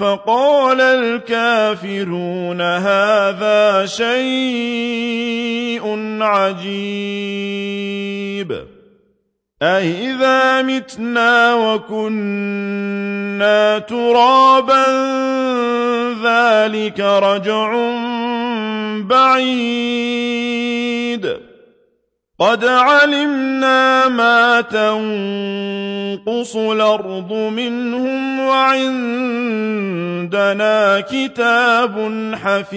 فقال الكافرون هذا شيء عجيب. أإذا متنا وكنا ترابا ذلك رجع بعيد. قد علمنا ما تنقص الأرض منهم وعندنا كتاب حفيظ.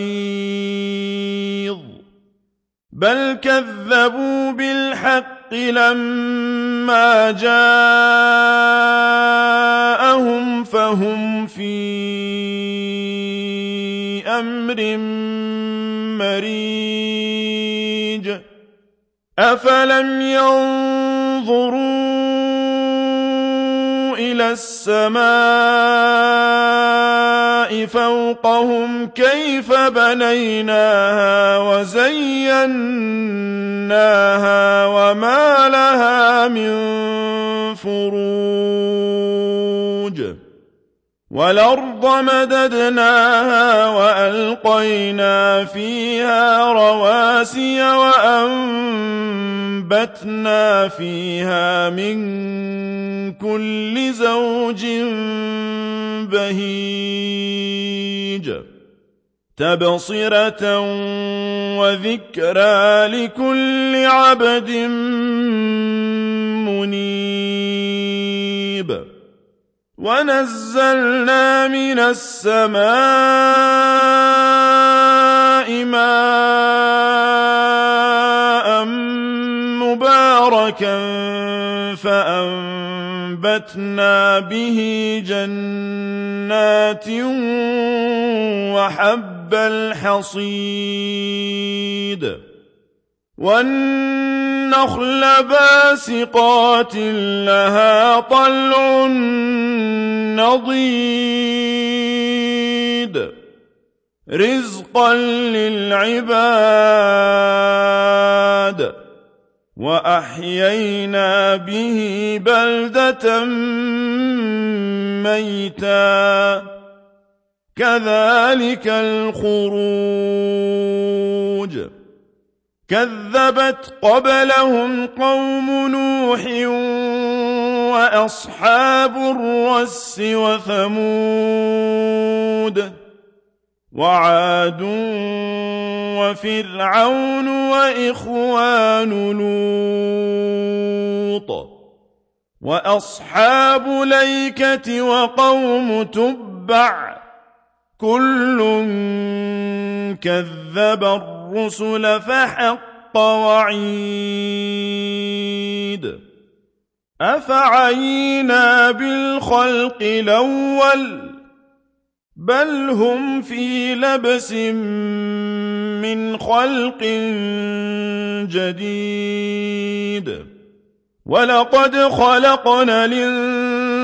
بل كذبوا بالحق لما جاءهم فهم في أمر مريج. أفلم ينظروا إلى السماء فوقهم كيف بنيناها وزيناها وما لها من فروج. والأرض مددناها وألقينا فيها رواسي وأنبتنا فيها من كل زوج بهيج تبصرة وذكرى لكل عبد منيب ونزلنا من السماء ماء مباركا فأنبتنا به جنات وحب الحصيد والنخل باسقات لها طلع نضيد. رزقا للعباد. وأحيينا به بلدة ميتا. كذلك الخروج. كذبت قبلهم قوم نوح وأصحاب الرس وثمود وعاد وفرعون وإخوان لوط وأصحاب ليكة وقوم تبع كل كذب الرسل فحق وعيد. أفعينا بالخلق الأول؟ بل هم في لبس من خلق جديد. ولقد خلقنا الإنسان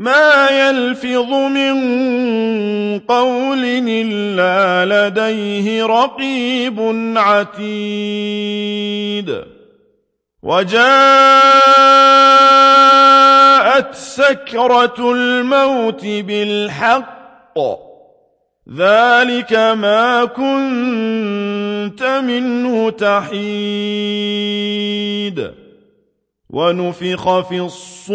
ما يلفظ من قول إلا لديه رقيب عتيد. وجاءت سكرة الموت بالحق. ذلك ما كنت منه تحيد. ونفخ في الصور.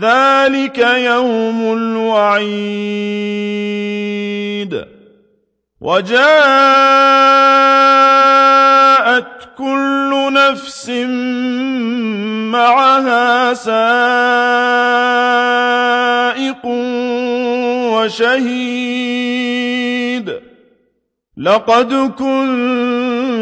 ذلك يوم الوعيد. وجاء جاءت كل نفس معها سائق وشهيد. لقد كنت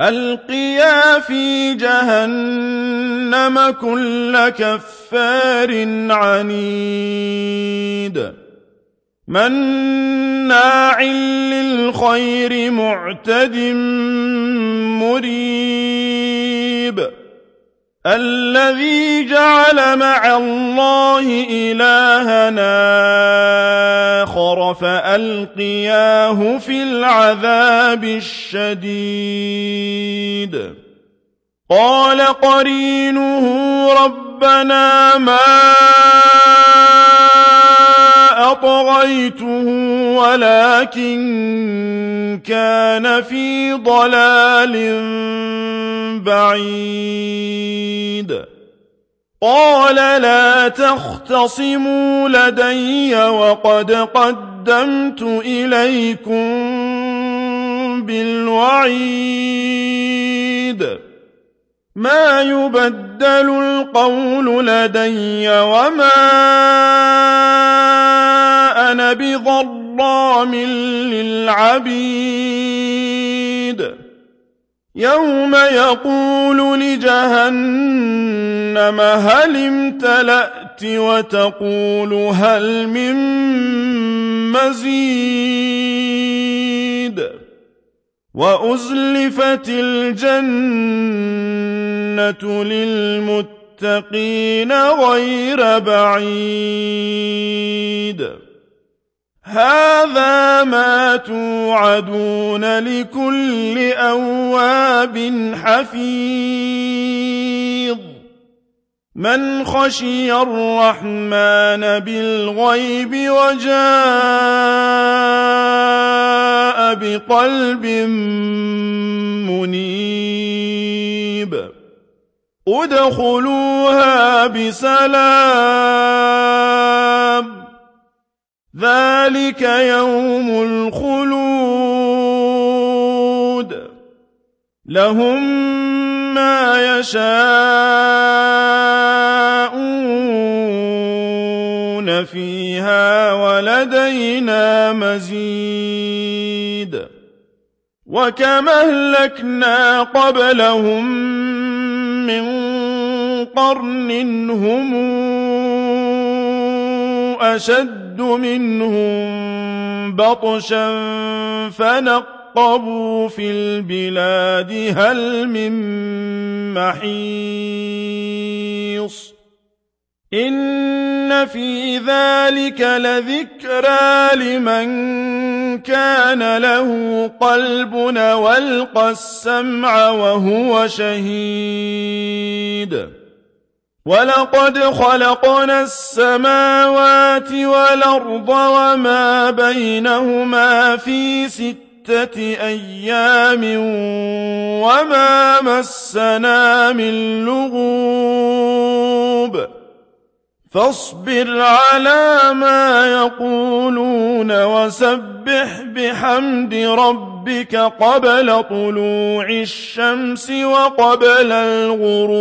ألقيا في جهنم كل كفار عنيد. مناع للخير معتد مريب. الذي جعل مع الله إلهنا آخر فألقياه في العذاب الشديد. قال قرينه ربنا ما أطغيته ولكن كان في ضلال بعيد. قال لا تختصموا لدي وقد قدمت إليكم بالوعيد. ما يبدل القول لدي وما أنا بظلام للعبيد. يوم يقول لجهنم هل امتلأت؟ وتقول هل من مزيد. وأزلفت الجنة للمتقين غير بعيد. هذا ما توعدون لكل أواب حفيظ من خشي الرحمن بالغيب وجاء بقلب منيب ادخلوها بسلام ذلك يوم الخلود لهم ما يشاءون فيها ولدينا مزيد وكم اهلكنا قبلهم من قرن هم أشد منهم بطشا فنقبوا في البلاد هل من محيص إن في ذلك لذكرى لمن كان له قلب والقى السمع وهو شهيد ولقد خلقنا السماوات والأرض وما بينهما في ستة أيام وما مسنا من لغوب فاصبر على ما يقولون وسبح بحمد ربك قبل طلوع الشمس وقبل الغروب.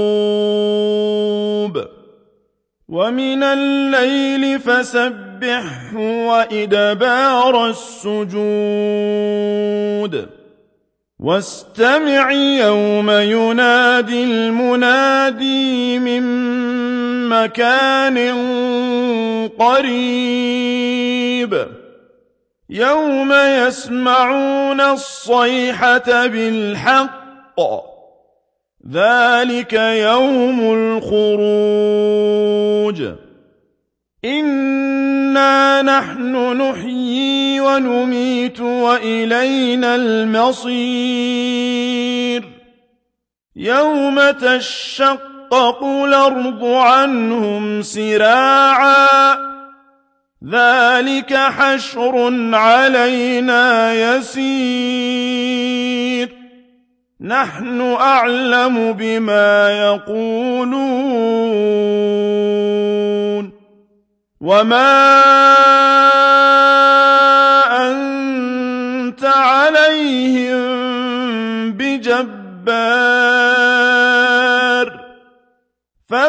ومن الليل فسبحه وإدبار السجود. واستمع يوم ينادي المنادي من مكان قريب يوم يسمعون الصيحة بالحق ذلك يوم الخروج إنا نحن نحيي ونميت وإلينا المصير يوم تشق تشقق الأرض عنهم سراعا. ذلك حشر علينا يسير. نحن أعلم بما يقولون. وما